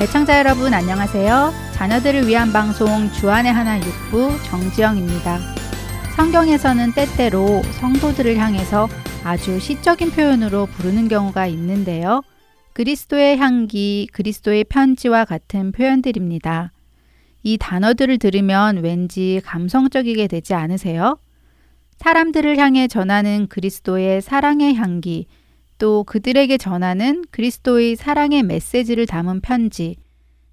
애청자 여러분 안녕하세요. 자녀들을 위한 방송 주안의 하나 육부 정지영입니다. 성경에서는 때때로 성도들을 향해서 아주 시적인 표현으로 부르는 경우가 있는데요. 그리스도의 향기, 그리스도의 편지와 같은 표현들입니다. 이 단어들을 들으면 왠지 감성적이게 되지 않으세요? 사람들을 향해 전하는 그리스도의 사랑의 향기, 또 그들에게 전하는 그리스도의 사랑의 메시지를 담은 편지,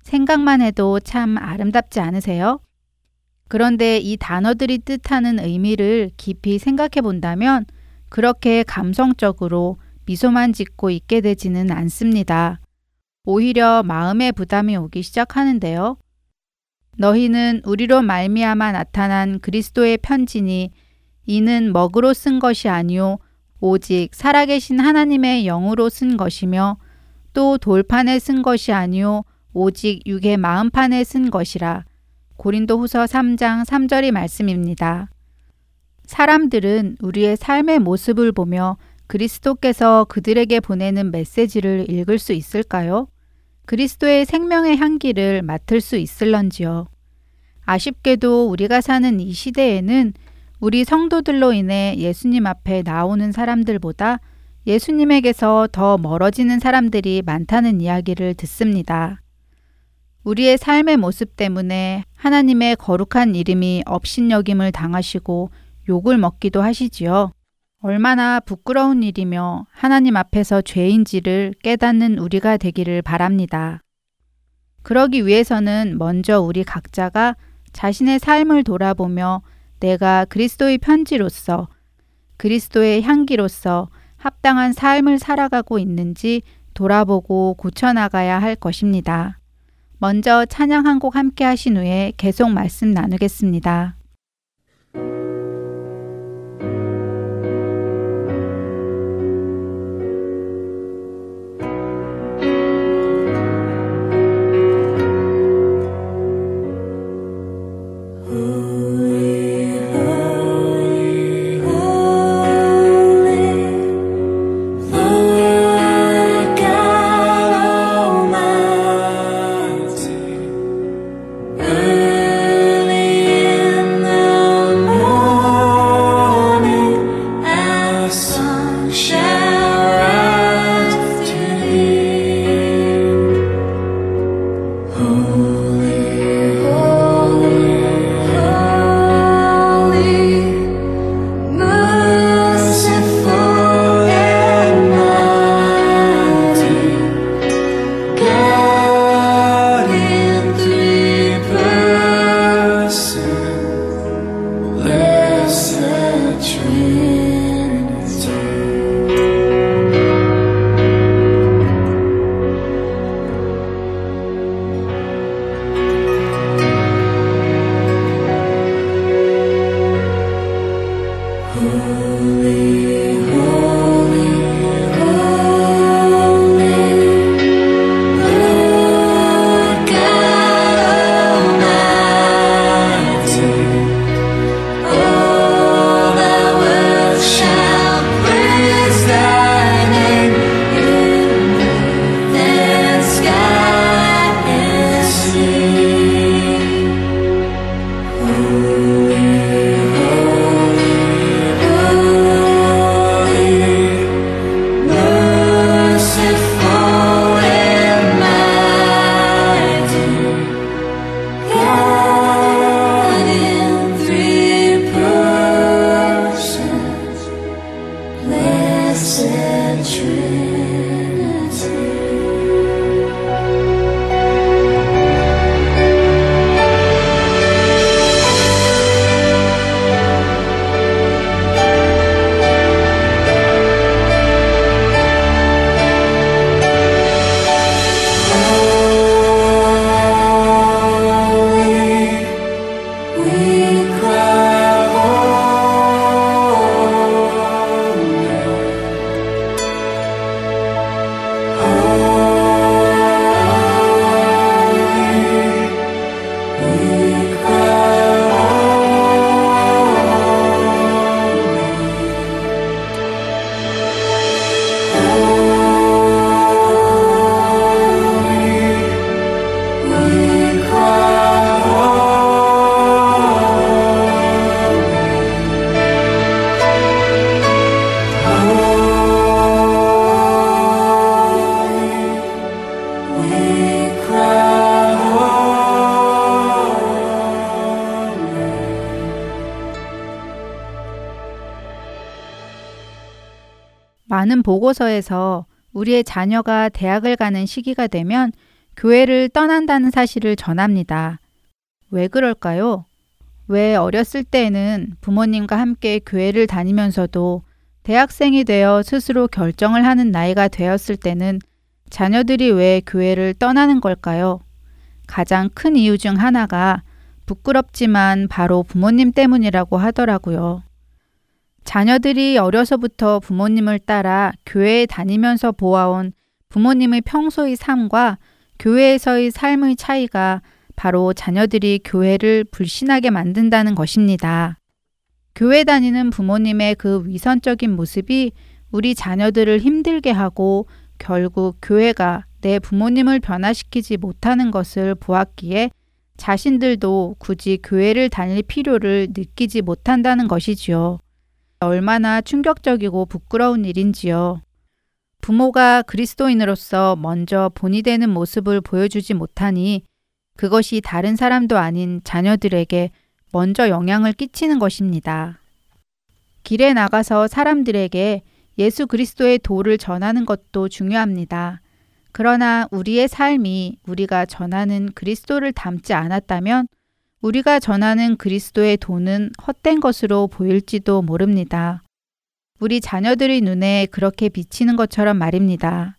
생각만 해도 참 아름답지 않으세요? 그런데 이 단어들이 뜻하는 의미를 깊이 생각해 본다면 그렇게 감성적으로 미소만 짓고 있게 되지는 않습니다. 오히려 마음의 부담이 오기 시작하는데요. 너희는 우리로 말미암아 나타난 그리스도의 편지니 이는 먹으로 쓴 것이 아니요 오직 살아계신 하나님의 영으로 쓴 것이며 또 돌판에 쓴 것이 아니요 오직 육의 마음판에 쓴 것이라. 고린도 후서 3장 3절의 말씀입니다. 사람들은 우리의 삶의 모습을 보며 그리스도께서 그들에게 보내는 메시지를 읽을 수 있을까요? 그리스도의 생명의 향기를 맡을 수 있을런지요? 아쉽게도 우리가 사는 이 시대에는 우리 성도들로 인해 예수님 앞에 나오는 사람들보다 예수님에게서 더 멀어지는 사람들이 많다는 이야기를 듣습니다. 우리의 삶의 모습 때문에 하나님의 거룩한 이름이 업신여김을 당하시고 욕을 먹기도 하시지요. 얼마나 부끄러운 일이며 하나님 앞에서 죄인지를 깨닫는 우리가 되기를 바랍니다. 그러기 위해서는 먼저 우리 각자가 자신의 삶을 돌아보며 내가 그리스도의 편지로서 그리스도의 향기로서 합당한 삶을 살아가고 있는지 돌아보고 고쳐나가야 할 것입니다. 먼저 찬양 한 곡 함께 하신 후에 계속 말씀 나누겠습니다. 보고서에서 우리의 자녀가 대학을 가는 시기가 되면 교회를 떠난다는 사실을 전합니다. 왜 그럴까요? 왜 어렸을 때에는 부모님과 함께 교회를 다니면서도 대학생이 되어 스스로 결정을 하는 나이가 되었을 때는 자녀들이 왜 교회를 떠나는 걸까요? 가장 큰 이유 중 하나가 부끄럽지만 바로 부모님 때문이라고 하더라고요. 자녀들이 어려서부터 부모님을 따라 교회에 다니면서 보아온 부모님의 평소의 삶과 교회에서의 삶의 차이가 바로 자녀들이 교회를 불신하게 만든다는 것입니다. 교회 다니는 부모님의 그 위선적인 모습이 우리 자녀들을 힘들게 하고 결국 교회가 내 부모님을 변화시키지 못하는 것을 보았기에 자신들도 굳이 교회를 다닐 필요를 느끼지 못한다는 것이지요. 얼마나 충격적이고 부끄러운 일인지요. 부모가 그리스도인으로서 먼저 본이 되는 모습을 보여주지 못하니 그것이 다른 사람도 아닌 자녀들에게 먼저 영향을 끼치는 것입니다. 길에 나가서 사람들에게 예수 그리스도의 도를 전하는 것도 중요합니다. 그러나 우리의 삶이 우리가 전하는 그리스도를 닮지 않았다면 우리가 전하는 그리스도의 도는 헛된 것으로 보일지도 모릅니다. 우리 자녀들의 눈에 그렇게 비치는 것처럼 말입니다.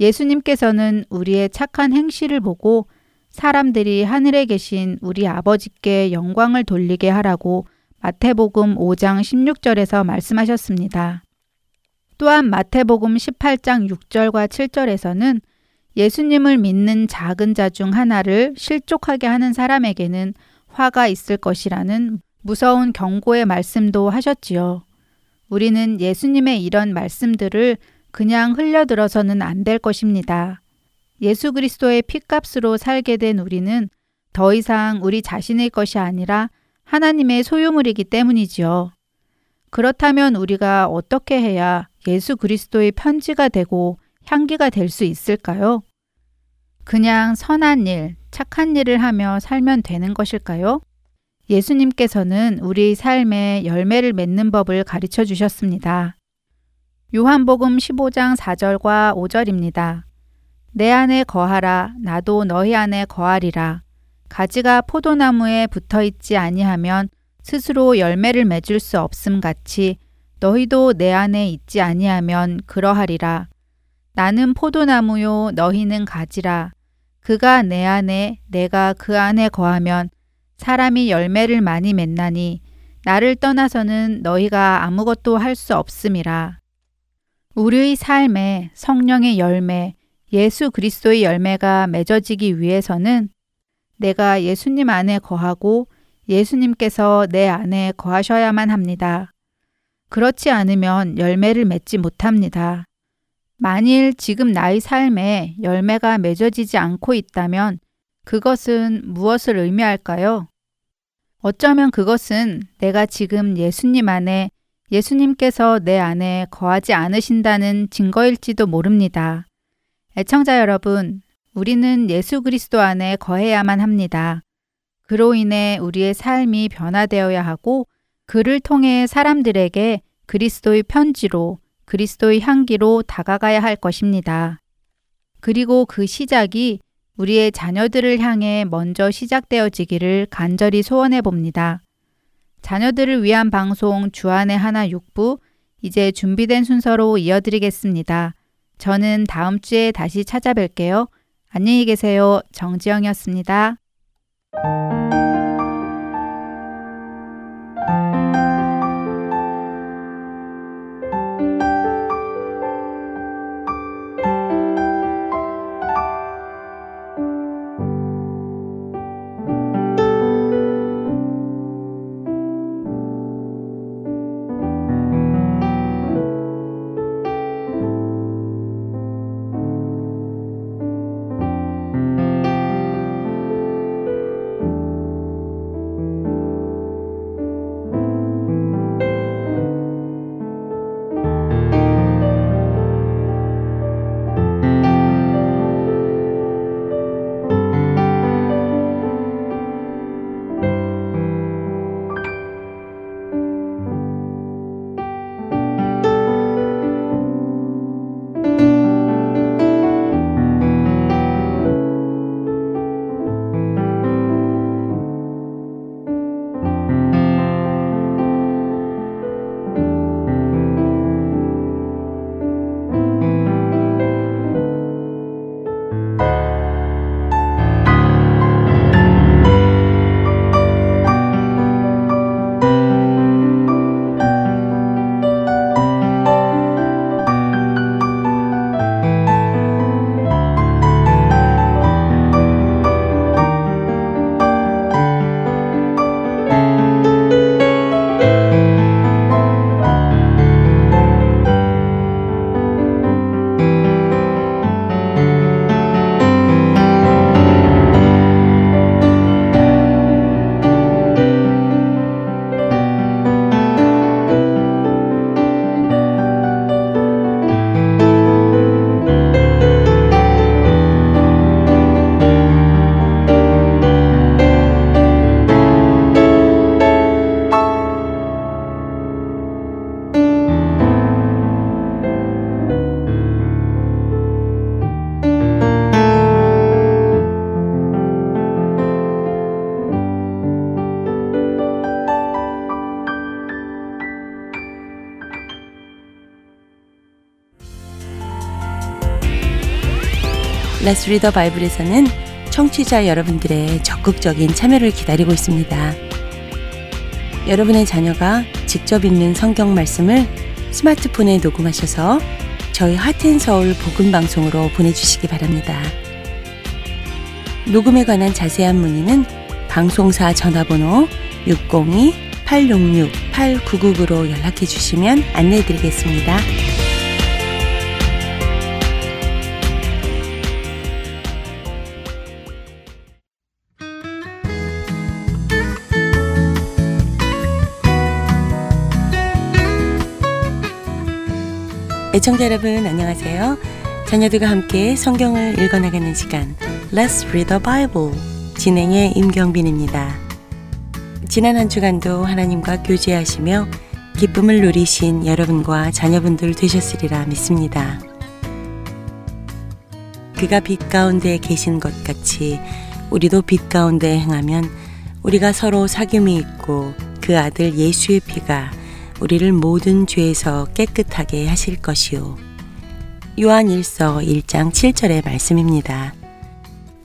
예수님께서는 우리의 착한 행실을 보고 사람들이 하늘에 계신 우리 아버지께 영광을 돌리게 하라고 마태복음 5장 16절에서 말씀하셨습니다. 또한 마태복음 18장 6절과 7절에서는 예수님을 믿는 작은 자 중 하나를 실족하게 하는 사람에게는 화가 있을 것이라는 무서운 경고의 말씀도 하셨지요. 우리는 예수님의 이런 말씀들을 그냥 흘려들어서는 안 될 것입니다. 예수 그리스도의 피값으로 살게 된 우리는 더 이상 우리 자신의 것이 아니라 하나님의 소유물이기 때문이지요. 그렇다면 우리가 어떻게 해야 예수 그리스도의 편지가 되고 향기가 될 수 있을까요? 그냥 선한 일, 착한 일을 하며 살면 되는 것일까요? 예수님께서는 우리 삶에 열매를 맺는 법을 가르쳐 주셨습니다. 요한복음 15장 4절과 5절입니다. 내 안에 거하라 나도 너희 안에 거하리라. 가지가 포도나무에 붙어 있지 아니하면 스스로 열매를 맺을 수 없음 같이 너희도 내 안에 있지 아니하면 그러하리라. 나는 포도나무요 너희는 가지라. 그가 내 안에 내가 그 안에 거하면 사람이 열매를 많이 맺나니 나를 떠나서는 너희가 아무것도 할 수 없음이라. 우리의 삶에 성령의 열매, 예수 그리스도의 열매가 맺어지기 위해서는 내가 예수님 안에 거하고 예수님께서 내 안에 거하셔야만 합니다. 그렇지 않으면 열매를 맺지 못합니다. 만일 지금 나의 삶에 열매가 맺어지지 않고 있다면 그것은 무엇을 의미할까요? 어쩌면 그것은 내가 지금 예수님 안에 예수님께서 내 안에 거하지 않으신다는 증거일지도 모릅니다. 애청자 여러분, 우리는 예수 그리스도 안에 거해야만 합니다. 그로 인해 우리의 삶이 변화되어야 하고 그를 통해 사람들에게 그리스도의 편지로 그리스도의 향기로 다가가야 할 것입니다. 그리고 그 시작이 우리의 자녀들을 향해 먼저 시작되어지기를 간절히 소원해 봅니다. 자녀들을 위한 방송 주안의 하나 6부 이제 준비된 순서로 이어드리겠습니다. 저는 다음 주에 다시 찾아뵐게요. 안녕히 계세요. 정지영이었습니다. Let's Read the Bible에서는 청취자 여러분들의 적극적인 참여를 기다리고 있습니다. 여러분의 자녀가 직접 읽는 성경 말씀을 스마트폰에 녹음하셔서 저희 하트앤서울 복음방송으로 보내주시기 바랍니다. 녹음에 관한 자세한 문의는 방송사 전화번호 602-866-8999로 연락해 주시면 안내해 드리겠습니다. 애청자 여러분 안녕하세요. 자녀들과 함께 성경을 읽어나가는 시간 Let's Read the Bible 진행의 임경빈입니다. 지난 한 주간도 하나님과 교제하시며 기쁨을 누리신 여러분과 자녀분들 되셨으리라 믿습니다. 그가 빛 가운데 계신 것 같이 우리도 빛 가운데 행하면 우리가 서로 사귐이 있고 그 아들 예수의 피가 우리를 모든 죄에서 깨끗하게 하실 것이요. 요한 1서 1장 7절의 말씀입니다.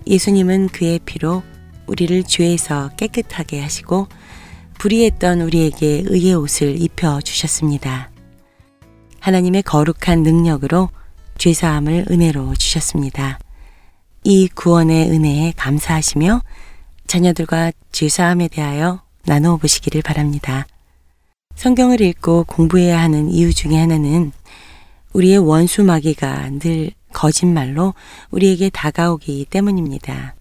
예수님은 그의 피로 우리를 죄에서 깨끗하게 하시고 불의했던 우리에게 의의 옷을 입혀 주셨습니다. 하나님의 거룩한 능력으로 죄사함을 은혜로 주셨습니다. 이 구원의 은혜에 감사하시며 자녀들과 죄사함에 대하여 나누어 보시기를 바랍니다. 성경을 읽고 공부해야 하는 이유 중에 하나는 우리의 원수 마귀가 늘 거짓말로 우리에게 다가오기 때문입니다.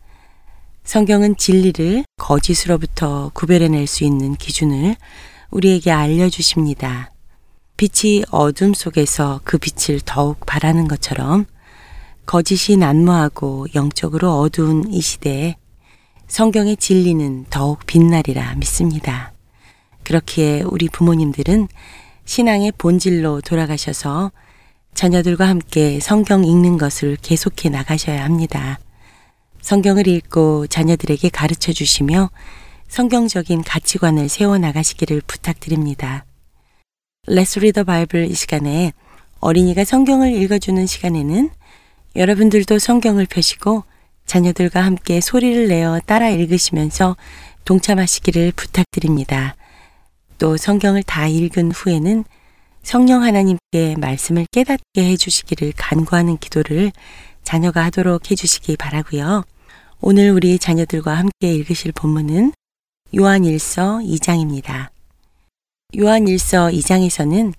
성경은 진리를 거짓으로부터 구별해낼 수 있는 기준을 우리에게 알려주십니다. 빛이 어둠 속에서 그 빛을 더욱 바라는 것처럼 거짓이 난무하고 영적으로 어두운 이 시대에 성경의 진리는 더욱 빛나리라 믿습니다. 그렇기에 우리 부모님들은 신앙의 본질로 돌아가셔서 자녀들과 함께 성경 읽는 것을 계속해 나가셔야 합니다. 성경을 읽고 자녀들에게 가르쳐 주시며 성경적인 가치관을 세워 나가시기를 부탁드립니다. Let's Read the Bible 이 시간에 어린이가 성경을 읽어주는 시간에는 여러분들도 성경을 펴시고 자녀들과 함께 소리를 내어 따라 읽으시면서 동참하시기를 부탁드립니다. 또 성경을 다 읽은 후에는 성령 하나님께 말씀을 깨닫게 해주시기를 간구하는 기도를 자녀가 하도록 해주시기 바라고요. 오늘 우리 자녀들과 함께 읽으실 본문은 요한 1서 2장입니다. 요한 1서 2장에서는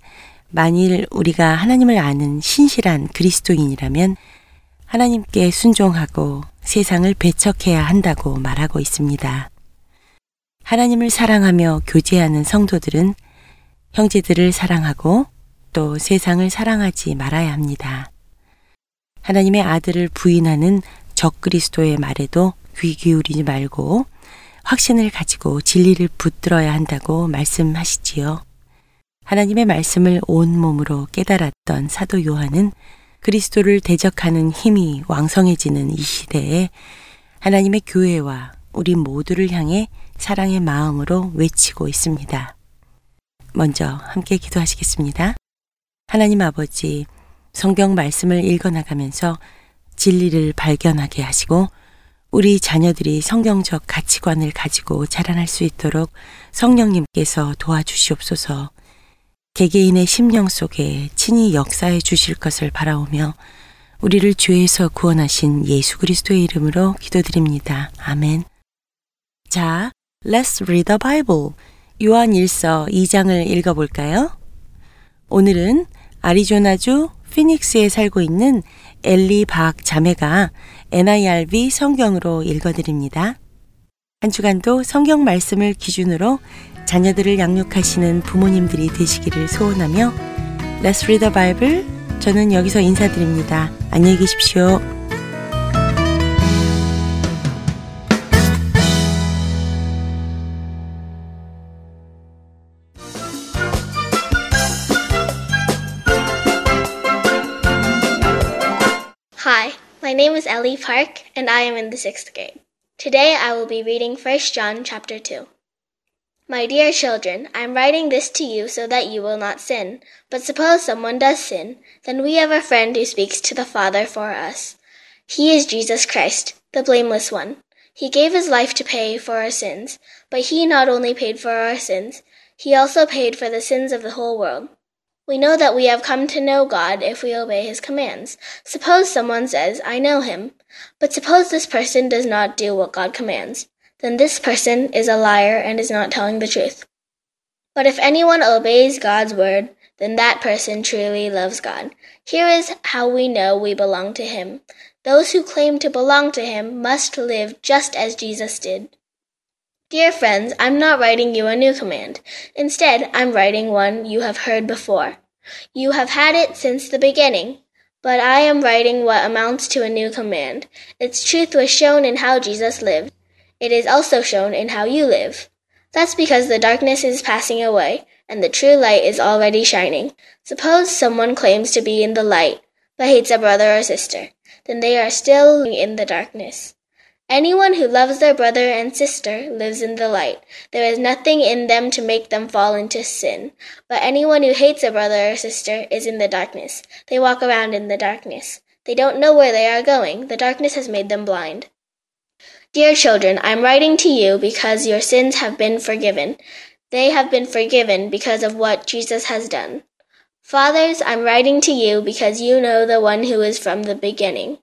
만일 우리가 하나님을 아는 신실한 그리스도인이라면 하나님께 순종하고 세상을 배척해야 한다고 말하고 있습니다. 하나님을 사랑하며 교제하는 성도들은 형제들을 사랑하고 또 세상을 사랑하지 말아야 합니다. 하나님의 아들을 부인하는 적그리스도의 말에도 귀 기울이지 말고 확신을 가지고 진리를 붙들어야 한다고 말씀하시지요. 하나님의 말씀을 온 몸으로 깨달았던 사도 요한은 그리스도를 대적하는 힘이 왕성해지는 이 시대에 하나님의 교회와 우리 모두를 향해 사랑의 마음으로 외치고 있습니다. 먼저 함께 기도하시겠습니다. 하나님 아버지, 성경 말씀을 읽어나가면서 진리를 발견하게 하시고 우리 자녀들이 성경적 가치관을 가지고 자라날 수 있도록 성령님께서 도와주시옵소서 개개인의 심령 속에 친히 역사해 주실 것을 바라오며 우리를 죄에서 구원하신 예수 그리스도의 이름으로 기도드립니다. 아멘. 자, Let's read the Bible. 요한 1서 2장을 읽어볼까요? 오늘은 아리조나주 피닉스에 살고 있는 엘리 박 자매가 NIRV 성경으로 읽어드립니다. 한 주간도 성경 말씀을 기준으로 자녀들을 양육하시는 부모님들이 되시기를 소원하며 Let's read the Bible. 저는 여기서 인사드립니다. 안녕히 계십시오. Name is Ellie Park, and I am in the sixth grade. Today I will be reading 1 John chapter 2. My dear children, I am writing this to you so that you will not sin. But suppose someone does sin, then we have a friend who speaks to the Father for us. He is Jesus Christ, the blameless one. He gave his life to pay for our sins, but he not only paid for our sins, he also paid for the sins of the whole world. We know that we have come to know God if we obey his commands. Suppose someone says, I know him, but suppose this person does not do what God commands. Then this person is a liar and is not telling the truth. But if anyone obeys God's word, then that person truly loves God. Here is how we know we belong to him. Those who claim to belong to him must live just as Jesus did. Dear friends, I'm not writing you a new command. Instead, I'm writing one you have heard before. You have had it since the beginning. But I am writing what amounts to a new command. Its truth was shown in how Jesus lived. It is also shown in how you live. That's because the darkness is passing away, and the true light is already shining. Suppose someone claims to be in the light, but hates a brother or sister. Then they are still in the darkness. Anyone who loves their brother and sister lives in the light. There is nothing in them to make them fall into sin. But anyone who hates a brother or sister is in the darkness. They walk around in the darkness. They don't know where they are going. The darkness has made them blind. Dear children, I'm writing to you because your sins have been forgiven. They have been forgiven because of what Jesus has done. Fathers, I'm writing to you because you know the one who is from the beginning.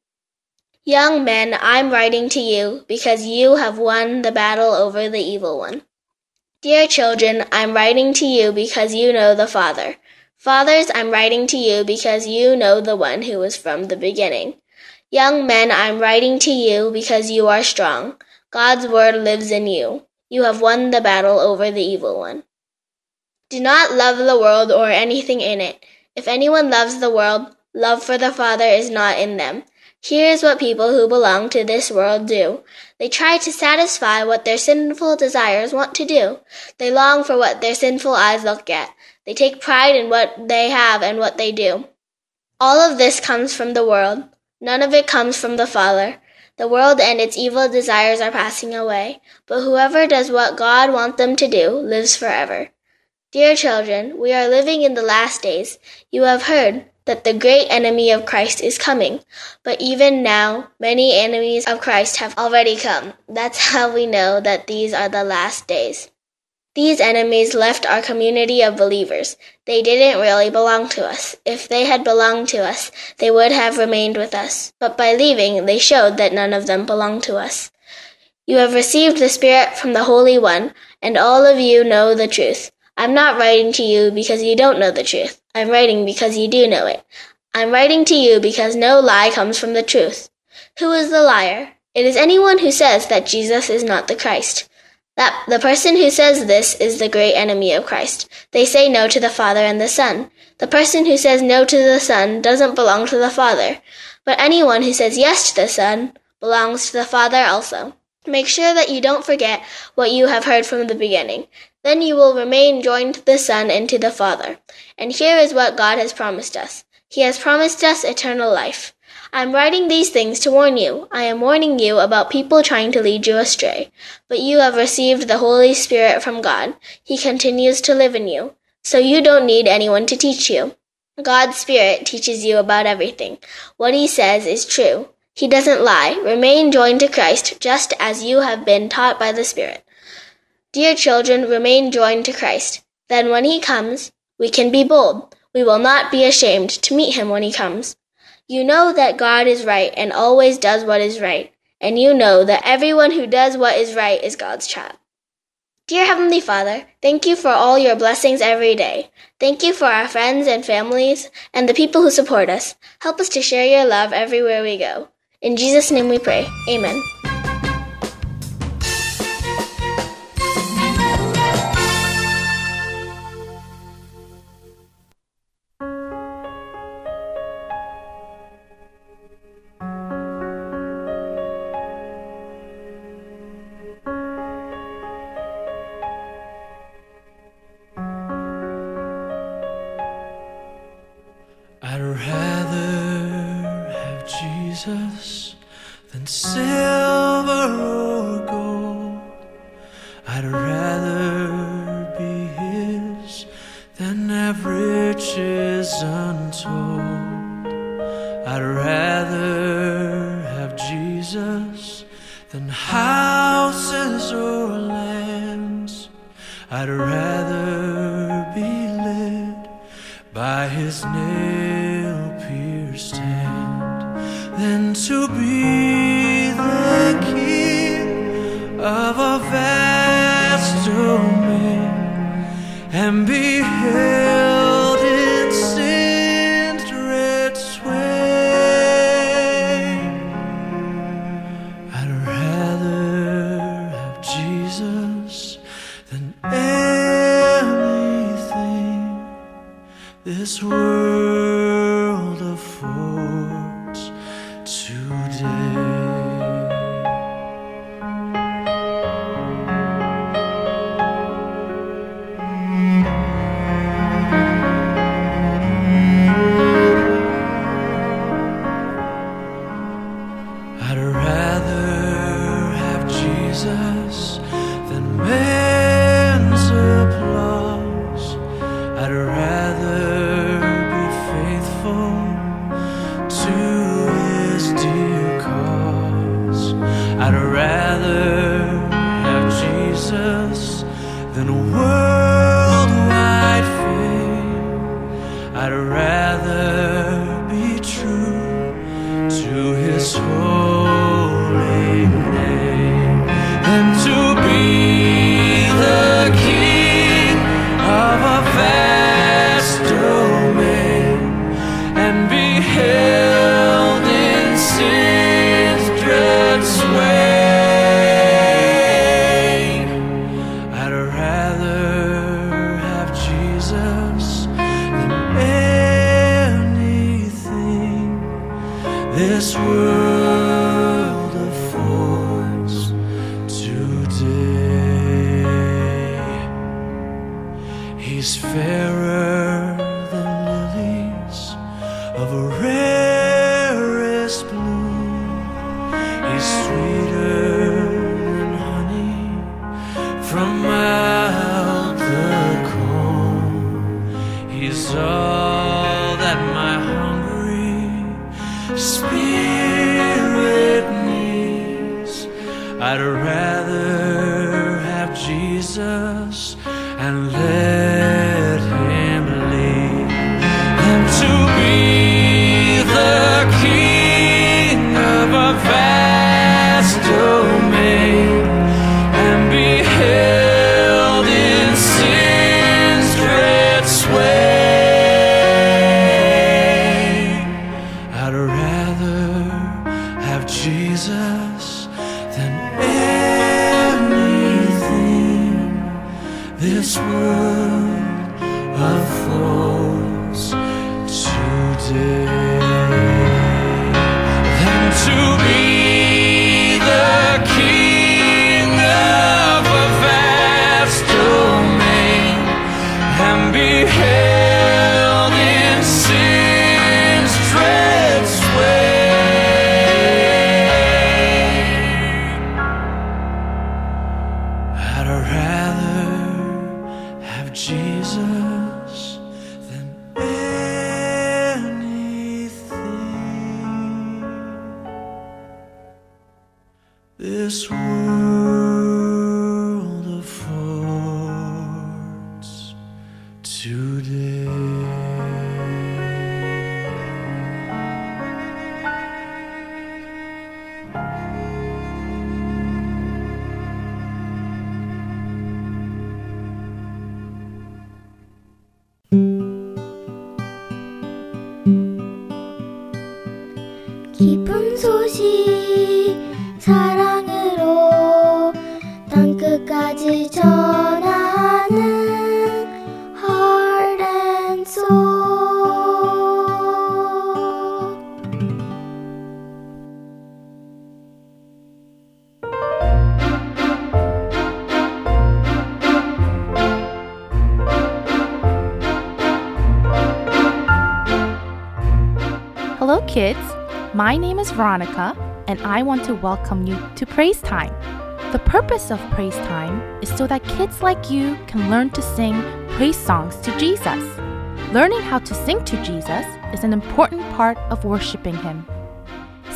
Young men, I'm writing to you because you have won the battle over the evil one. Dear children, I'm writing to you because you know the Father. Fathers, I'm writing to you because you know the one who was from the beginning. Young men, I'm writing to you because you are strong. God's word lives in you. You have won the battle over the evil one. Do not love the world or anything in it. If anyone loves the world, love for the Father is not in them. Here is what people who belong to this world do. They try to satisfy what their sinful desires want to do. They long for what their sinful eyes look at. They take pride in what they have and what they do. All of this comes from the world. None of it comes from the Father. The world and its evil desires are passing away, but whoever does what God wants them to do lives forever. Dear children, we are living in the last days. You have heard that the great enemy of Christ is coming. But even now, many enemies of Christ have already come. That's how we know that these are the last days. These enemies left our community of believers. They didn't really belong to us. If they had belonged to us, they would have remained with us. But by leaving, they showed that none of them belonged to us. You have received the Spirit from the Holy One, and all of you know the truth. I'm not writing to you because you don't know the truth. I'm writing because you do know it. I'm writing to you because no lie comes from the truth. Who is the liar? It is anyone who says that Jesus is not the Christ. That the person who says this is the great enemy of Christ. They say no to the Father and the Son. The person who says no to the Son doesn't belong to the Father. But anyone who says yes to the Son belongs to the Father also. Make sure that you don't forget what you have heard from the beginning. Then you will remain joined to the Son and to the Father. And here is what God has promised us. He has promised us eternal life. I am writing these things to warn you. I am warning you about people trying to lead you astray. But you have received the Holy Spirit from God. He continues to live in you. So you don't need anyone to teach you. God's Spirit teaches you about everything. What He says is true. He doesn't lie. Remain joined to Christ just as you have been taught by the Spirit. Dear children, remain joined to Christ. Then when he comes, we can be bold. We will not be ashamed to meet him when he comes. You know that God is right and always does what is right. And you know that everyone who does what is right is God's child. Dear Heavenly Father, thank you for all your blessings every day. Thank you for our friends and families and the people who support us. Help us to share your love everywhere we go. In Jesus' name we pray. Amen. kids. My name is Veronica, and I want to welcome you to Praise Time. The purpose of Praise Time is so that kids like you can learn to sing praise songs to Jesus. Learning how to sing to Jesus is an important part of worshiping Him.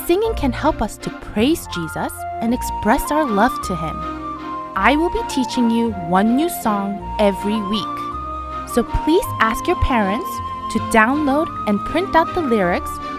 Singing can help us to praise Jesus and express our love to Him. I will be teaching you one new song every week. So please ask your parents to download and print out the lyrics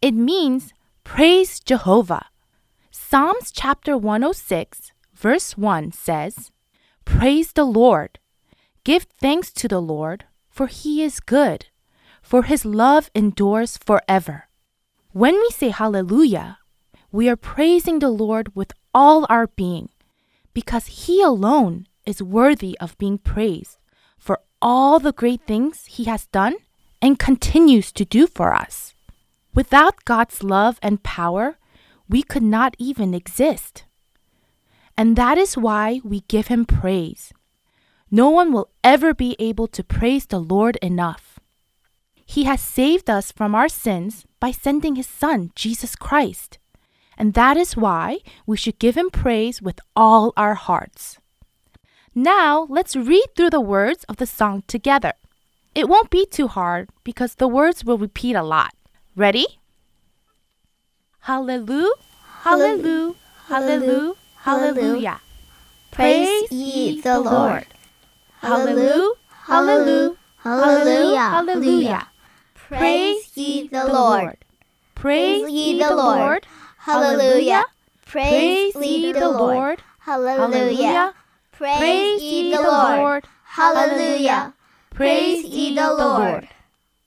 It means praise Jehovah. Psalms chapter 106, verse 1 says, Praise the Lord. Give thanks to the Lord, for he is good, for his love endures forever. When we say hallelujah, we are praising the Lord with all our being, because he alone is worthy of being praised for all the great things he has done and continues to do for us. Without God's love and power, we could not even exist. And that is why we give him praise. No one will ever be able to praise the Lord enough. He has saved us from our sins by sending his Son, Jesus Christ. And that is why we should give him praise with all our hearts. Now, let's read through the words of the song together. It won't be too hard because the words will repeat a lot. Ready? Hallelujah, hallelujah, hallelujah, hallelujah. Praise ye the Lord. Hallelujah, hallelujah, Hallelujah. hallelujah. Praise ye the Lord. Praise ye the Lord. Hallelujah. Praise ye the Lord. Hallelujah. Praise ye the Lord. Hallelujah. Praise ye the Lord.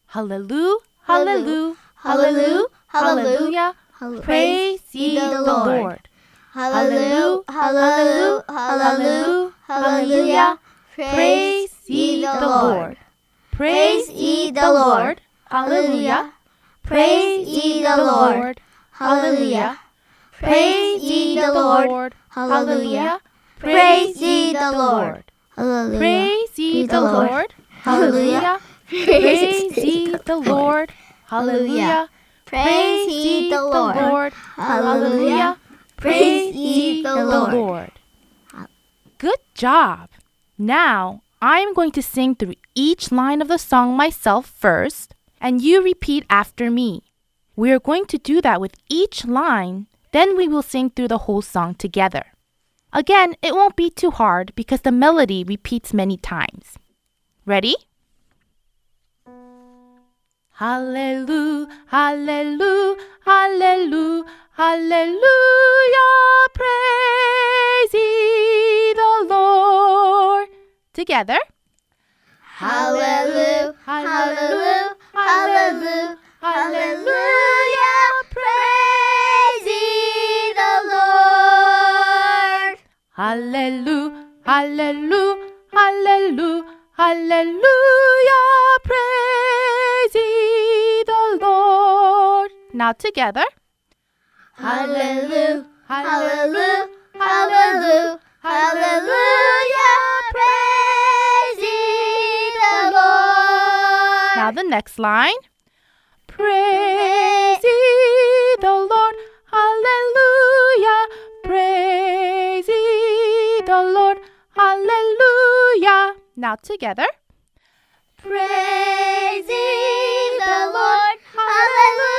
Hallelujah, hallelujah, Hallelujah. hallelujah. Praise ye the Lord. Hallelujah. Hallelujah. Hallelujah. Hallelujah. Praise ye the Lord. Praise ye the Lord. Hallelujah. Praise ye the Lord. Hallelujah. Praise ye the Lord. Hallelujah. Praise ye the Lord. Hallelujah. Praise ye the Lord. Hallelujah. Praise ye the Lord. Hallelujah. Praise ye the Lord. Hallelujah. Praise ye the Lord. Good job. Now, I'm going to sing through each line of the song myself first, and you repeat after me. We are going to do that with each line, then we will sing through the whole song together. Again, it won't be too hard because the melody repeats many times. Ready? Hallelujah, hallelujah, hallelujah, hallelujah. Praise ye the Lord. Together. Hallelujah. Hallelujah. Hallelujah. Hallelujah. Praise ye the Lord. Hallelujah, hallelujah, hallelujah, hallelujah. Praise Now together. Hallelujah. Hallelujah. Hallelujah. Hallelujah. Praise the Lord. Now the next line. Praise the Lord. Hallelujah. Praise the Lord. Hallelujah. Now together. Praise the Lord. Hallelujah.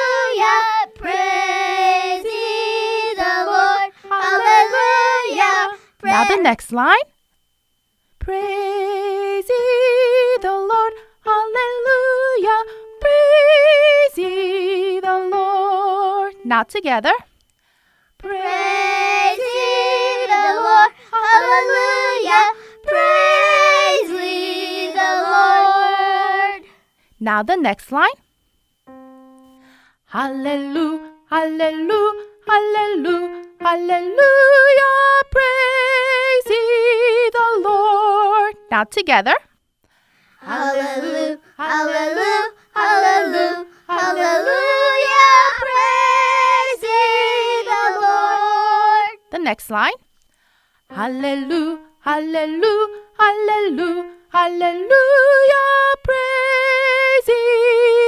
Hallelujah. Now the next line. Praise ye the Lord. Hallelujah. Praise ye the Lord. Now together. Praise ye the Lord. Hallelujah. Praise ye the Lord. Now the next line. Hallelujah, hallelujah, hallelujah, hallelujah. Praise Now together. Hallelujah. Hallelujah. Hallelujah. Hallelujah. Praise the Lord. The next line. Hallelujah, Hallelujah, hallelujah, hallelujah. Praise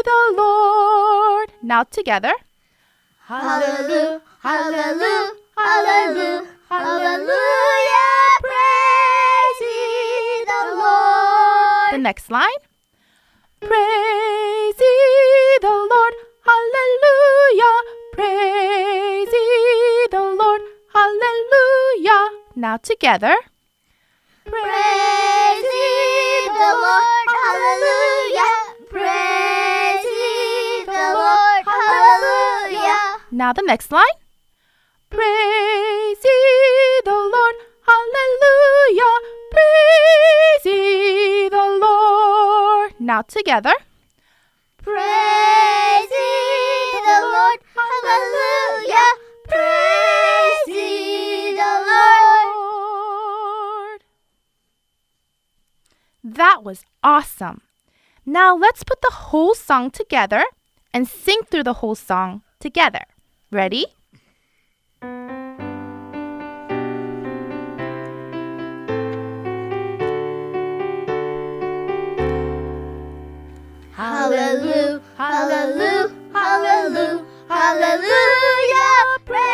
the Lord. Now together. Hallelujah, hallelujah, hallelujah, hallelujah. The next line. Praise the Lord. Hallelujah. Praise the Lord. Hallelujah. Now together. Praise the Lord, hallelujah. Praise the Lord, hallelujah. Now the next line. Praise the Lord. Hallelujah. Praise. Now together. Praise the Lord, hallelujah. Praise the Lord. That was awesome. Now let's put the whole song together and sing through the whole song together. Ready? Hallelujah. Praise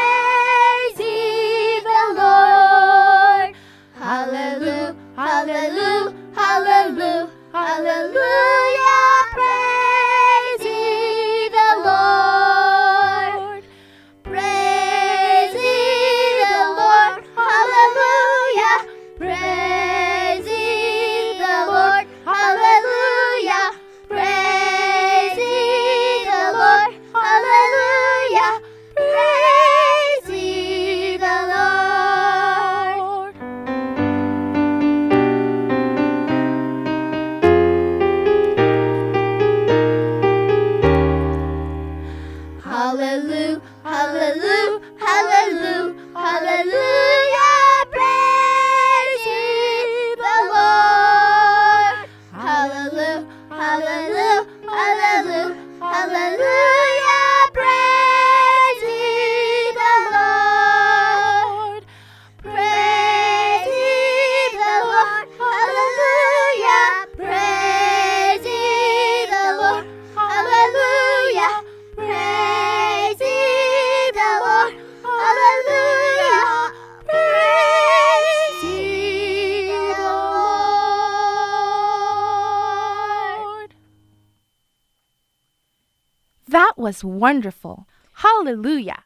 was wonderful. Hallelujah.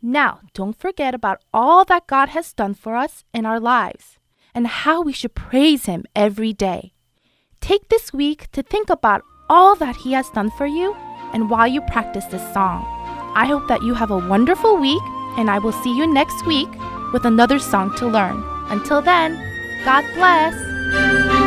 Now, don't forget about all that God has done for us in our lives and how we should praise Him every day. Take this week to think about all that He has done for you and while you practice this song. I hope that you have a wonderful week, and I will see you next week with another song to learn. Until then, God bless.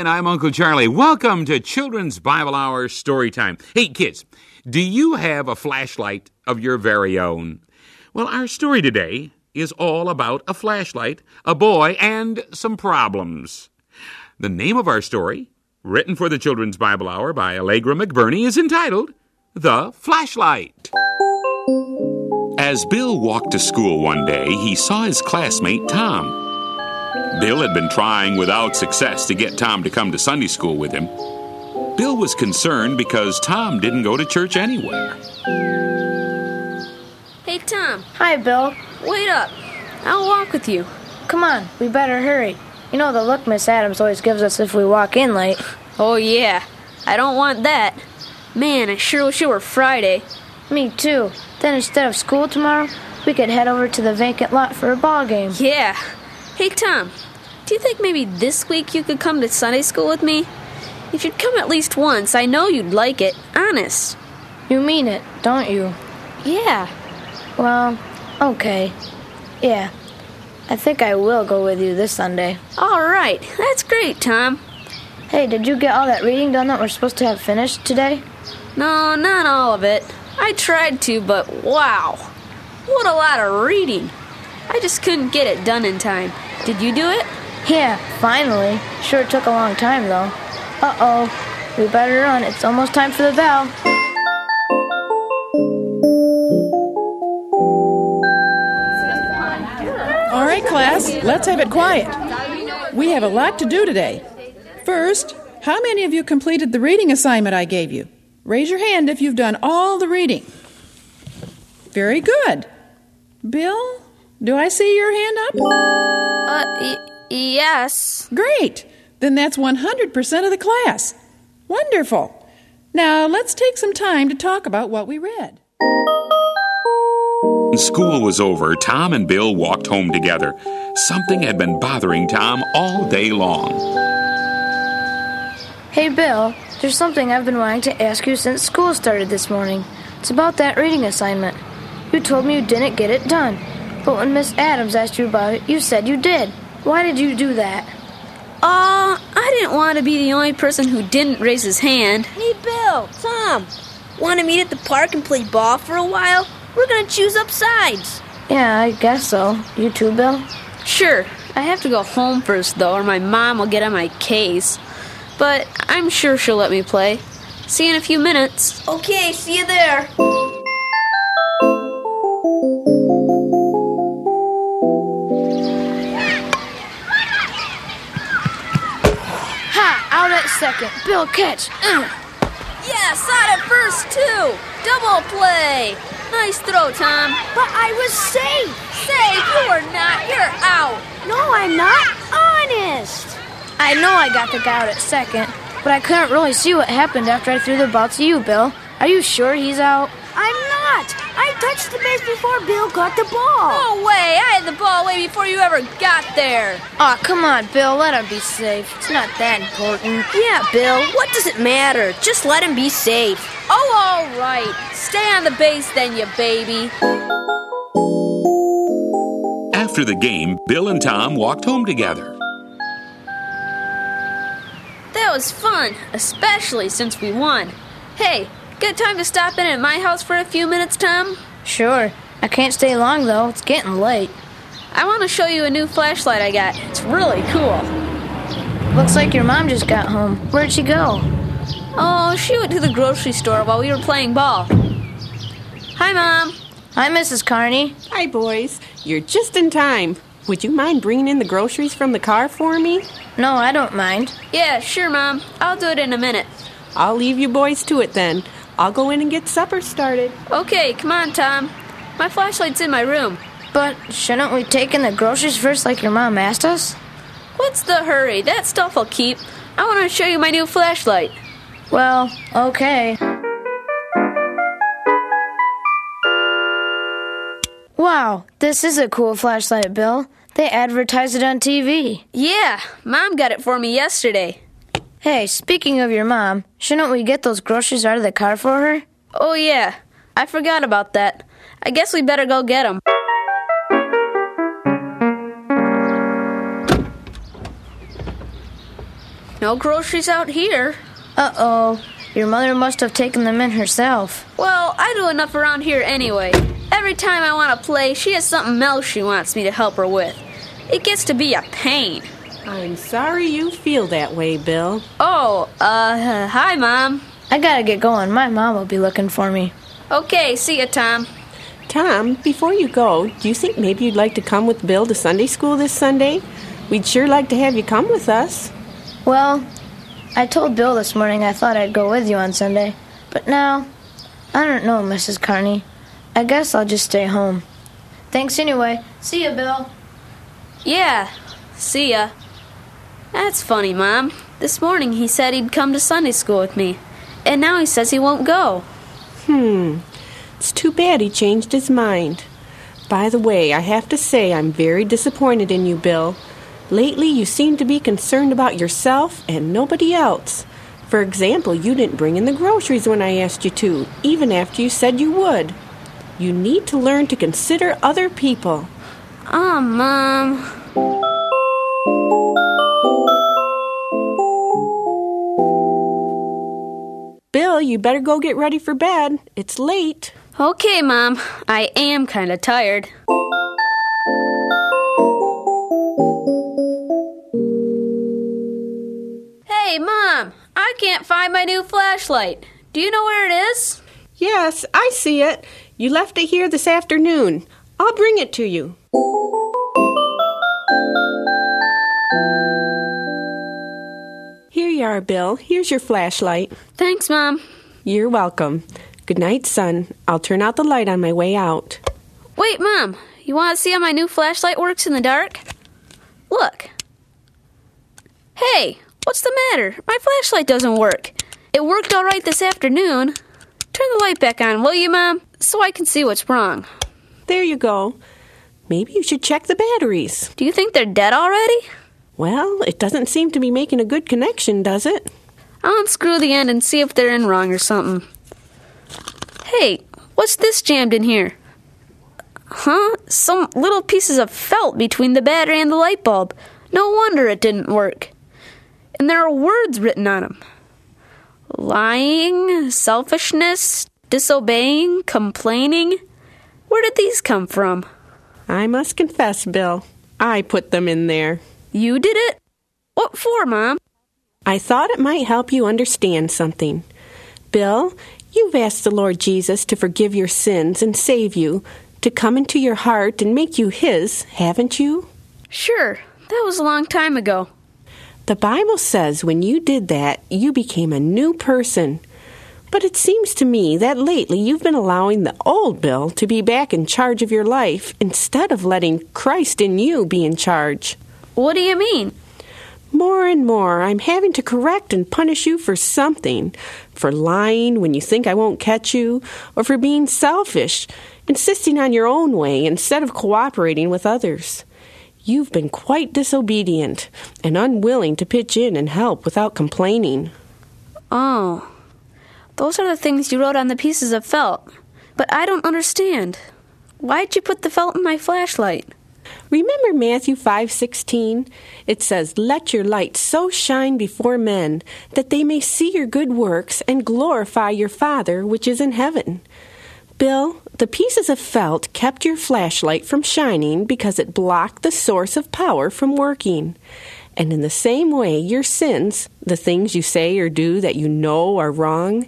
And I'm Uncle Charlie. Welcome to Children's Bible Hour Story Time. Hey, kids, do you have a flashlight of your very own? Well, our story today is all about a flashlight, a boy, and some problems. The name of our story, written for the Children's Bible Hour by Allegra McBurney, is entitled The Flashlight. As Bill walked to school one day, he saw his classmate Tom. Bill had been trying without success to get Tom to come to Sunday school with him. Bill was concerned because Tom didn't go to church anywhere. Hey, Tom, Hi, Bill. wait up. I'll walk with you. Come on, we better hurry. You know the look Miss Adams always gives us if we walk in late. Oh, yeah. I don't want that. Man, I sure wish it were Friday. Me too. Then instead of school tomorrow, we could head over to the vacant lot for a ball game. Yeah. Hey, Tom, do you think maybe this week you could come to Sunday school with me? If you'd come at least once, I know you'd like it. Honest. You mean it, don't you? Yeah. Well, okay. Yeah. I think I will go with you this Sunday. All right. That's great, Tom. Hey, did you get all that reading done that we're supposed to have finished today? No, not all of it. I tried to, but wow. What a lot of reading. I just couldn't get it done in time. Did you do it? Yeah, finally. Sure took a long time though. Uh oh. We better run. It's almost time for the bell. All right, class, let's have it quiet. We have a lot to do today. First, how many of you completed the reading assignment I gave you? Raise your hand if you've done all the reading. Very good. Bill, do I see your hand up? Uh, y- yes. Great. Then that's 100% of the class. Wonderful. Now let's take some time to talk about what we read. When school was over, Tom and Bill walked home together. Something had been bothering Tom all day long. Hey, Bill, there's something I've been wanting to ask you since school started this morning. It's about that reading assignment. You told me you didn't get it done. But when Miss Adams asked you about it, you said you did. Why did you do that? Uh, I didn't want to be the only person who didn't raise his hand. Hey, Bill, Tom, want to meet at the park and play ball for a while? We're gonna choose up sides. Yeah, I guess so. You too, Bill? Sure. I have to go home first, though, or my mom will get on my case. But I'm sure she'll let me play. See you in a few minutes. Okay, see you there. Second. Bill, catch. Yeah, side at first, too. Double play. Nice throw, Tom. But I was safe. Safe, you are not. You're out. No, I'm not. Honest. I know I got the guy out at second, but I couldn't really see what happened after I threw the ball to you, Bill. Are you sure he's out? I'm not. I touched the base before Bill got the ball. No way. I had the ball way before you ever got there. Aw, come on, Bill. Let him be safe. It's not that important. Yeah, Bill, what does it matter? Just let him be safe. Oh, all right. Stay on the base then, you baby. After the game, Bill and Tom walked home together. That was fun, especially since we won. Hey, good time to stop in at my house for a few minutes, Tom? Sure. I can't stay long, though. It's getting late. I want to show you a new flashlight I got. It's really cool. Looks like your mom just got home. Where'd she go? Oh, she went to the grocery store while we were playing ball. Hi, Mom. Hi, Mrs. Carney. Hi, boys. You're just in time. Would you mind bringing in the groceries from the car for me? No, I don't mind. Yeah, sure, Mom. I'll do it in a minute. I'll leave you boys to it then. I'll go in and get supper started. Okay, come on, Tom. My flashlight's in my room. But shouldn't we take in the groceries first like your mom asked us? What's the hurry? That stuff I'll keep. I want to show you my new flashlight. Well, okay. Wow, this is a cool flashlight, Bill. They advertise it on TV. Yeah, Mom got it for me yesterday. Hey, speaking of your mom, shouldn't we get those groceries out of the car for her? Oh, yeah. I forgot about that. I guess we better go get them. No groceries out here. Uh oh. Your mother must have taken them in herself. Well, I do enough around here anyway. Every time I want to play, she has something else she wants me to help her with. It gets to be a pain. I'm sorry you feel that way, Bill. Oh, uh, hi, Mom. I gotta get going. My mom will be looking for me. Okay, see ya, Tom. Tom, before you go, do you think maybe you'd like to come with Bill to Sunday school this Sunday? We'd sure like to have you come with us. Well, I told Bill this morning I thought I'd go with you on Sunday. But now, I don't know, Mrs. Carney. I guess I'll just stay home. Thanks anyway. See you, Bill. Yeah, see ya. That's funny, Mom. This morning he said he'd come to Sunday school with me, and now he says he won't go. Hmm. It's too bad he changed his mind. By the way, I have to say I'm very disappointed in you, Bill. Lately, you seem to be concerned about yourself and nobody else. For example, you didn't bring in the groceries when I asked you to, even after you said you would. You need to learn to consider other people. Oh, Mom. Bill, you better go get ready for bed. It's late. Okay, Mom. I am kind of tired. Hey, Mom. I can't find my new flashlight. Do you know where it is? Yes, I see it. You left it here this afternoon. I'll bring it to you. Here you are, Bill. Here's your flashlight. Thanks, Mom. You're welcome. Good night, son. I'll turn out the light on my way out. Wait, Mom. You want to see how my new flashlight works in the dark? Look. Hey, what's the matter? My flashlight doesn't work. It worked all right this afternoon. Turn the light back on, will you, Mom? So I can see what's wrong. There you go. Maybe you should check the batteries. Do you think they're dead already? Well, it doesn't seem to be making a good connection, does it? I'll unscrew the end and see if they're in wrong or something. Hey, what's this jammed in here? Huh? Some little pieces of felt between the battery and the light bulb. No wonder it didn't work. And there are words written on them lying, selfishness, disobeying, complaining. Where did these come from? I must confess, Bill, I put them in there. You did it? What for, Mom? I thought it might help you understand something. Bill, you've asked the Lord Jesus to forgive your sins and save you, to come into your heart and make you His, haven't you? Sure, that was a long time ago. The Bible says when you did that, you became a new person. But it seems to me that lately you've been allowing the old Bill to be back in charge of your life instead of letting Christ in you be in charge. What do you mean? More and more, I'm having to correct and punish you for something. For lying when you think I won't catch you, or for being selfish, insisting on your own way instead of cooperating with others. You've been quite disobedient and unwilling to pitch in and help without complaining. Oh, those are the things you wrote on the pieces of felt. But I don't understand. Why'd you put the felt in my flashlight? Remember Matthew 5:16? It says, "Let your light so shine before men that they may see your good works and glorify your Father which is in heaven." Bill, the pieces of felt kept your flashlight from shining because it blocked the source of power from working. And in the same way, your sins, the things you say or do that you know are wrong,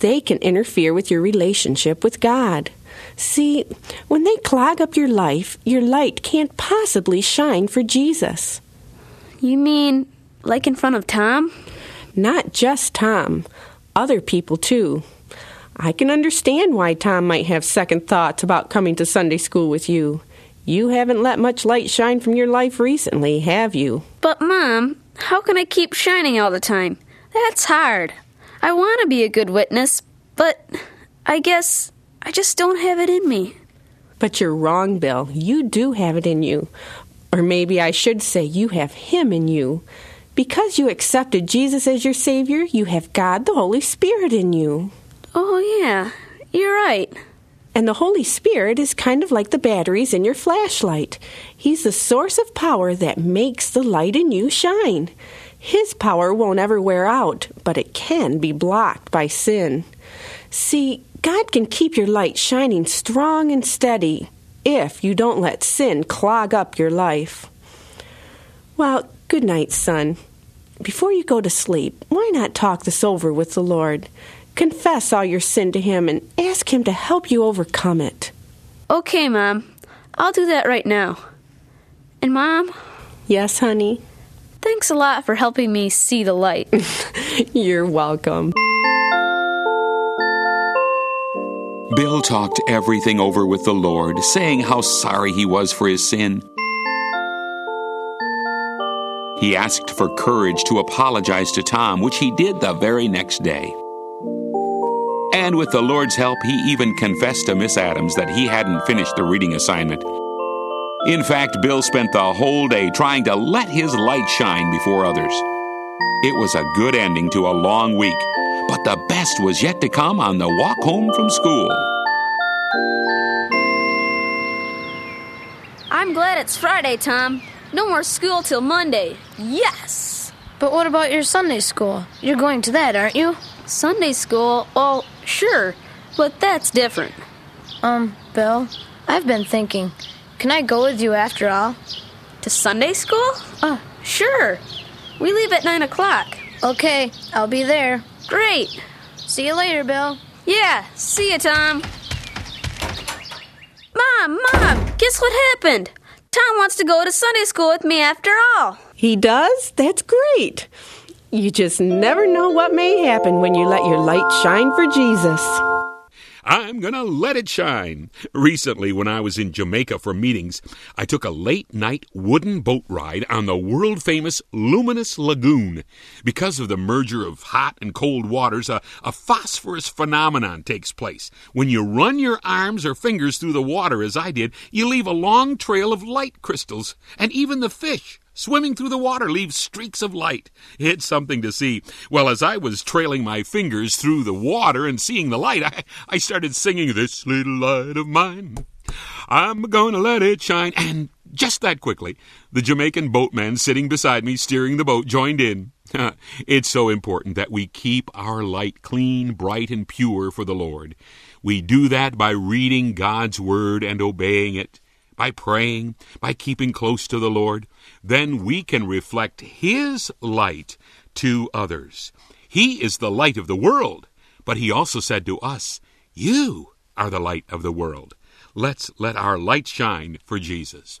they can interfere with your relationship with God. See, when they clog up your life, your light can't possibly shine for Jesus. You mean like in front of Tom? Not just Tom, other people too. I can understand why Tom might have second thoughts about coming to Sunday school with you. You haven't let much light shine from your life recently, have you? But, Mom, how can I keep shining all the time? That's hard. I want to be a good witness, but I guess I just don't have it in me. But you're wrong, Bill. You do have it in you. Or maybe I should say you have Him in you. Because you accepted Jesus as your Savior, you have God the Holy Spirit in you. Oh, yeah, you're right. And the Holy Spirit is kind of like the batteries in your flashlight. He's the source of power that makes the light in you shine. His power won't ever wear out, but it can be blocked by sin. See, God can keep your light shining strong and steady if you don't let sin clog up your life. Well, good night, son. Before you go to sleep, why not talk this over with the Lord? Confess all your sin to Him and ask Him to help you overcome it. Okay, Mom. I'll do that right now. And, Mom? Yes, honey? Thanks a lot for helping me see the light. You're welcome. Bill talked everything over with the Lord, saying how sorry he was for his sin. He asked for courage to apologize to Tom, which he did the very next day. And with the Lord's help, he even confessed to Miss Adams that he hadn't finished the reading assignment. In fact, Bill spent the whole day trying to let his light shine before others. It was a good ending to a long week, the best was yet to come on the walk home from school. I'm glad it's Friday, Tom. No more school till Monday. Yes! But what about your Sunday school? You're going to that, aren't you? Sunday school? Well, sure, but that's different. Um, Bill, I've been thinking. Can I go with you after all? To Sunday school? Oh, sure. We leave at 9 o'clock. Okay, I'll be there. Great. See you later, Bill. Yeah, see you, Tom. Mom, Mom, guess what happened? Tom wants to go to Sunday school with me after all. He does? That's great. You just never know what may happen when you let your light shine for Jesus. I'm gonna let it shine. Recently, when I was in Jamaica for meetings, I took a late night wooden boat ride on the world famous Luminous Lagoon. Because of the merger of hot and cold waters, a, a phosphorus phenomenon takes place. When you run your arms or fingers through the water, as I did, you leave a long trail of light crystals, and even the fish swimming through the water leaves streaks of light. It's something to see. Well, as I was trailing my fingers through the water and seeing the light, I, I started singing, This little light of mine, I'm gonna let it shine. And just that quickly, the Jamaican boatman sitting beside me steering the boat joined in. it's so important that we keep our light clean, bright, and pure for the Lord. We do that by reading God's Word and obeying it by praying, by keeping close to the Lord, then we can reflect His light to others. He is the light of the world, but He also said to us, You are the light of the world. Let's let our light shine for Jesus.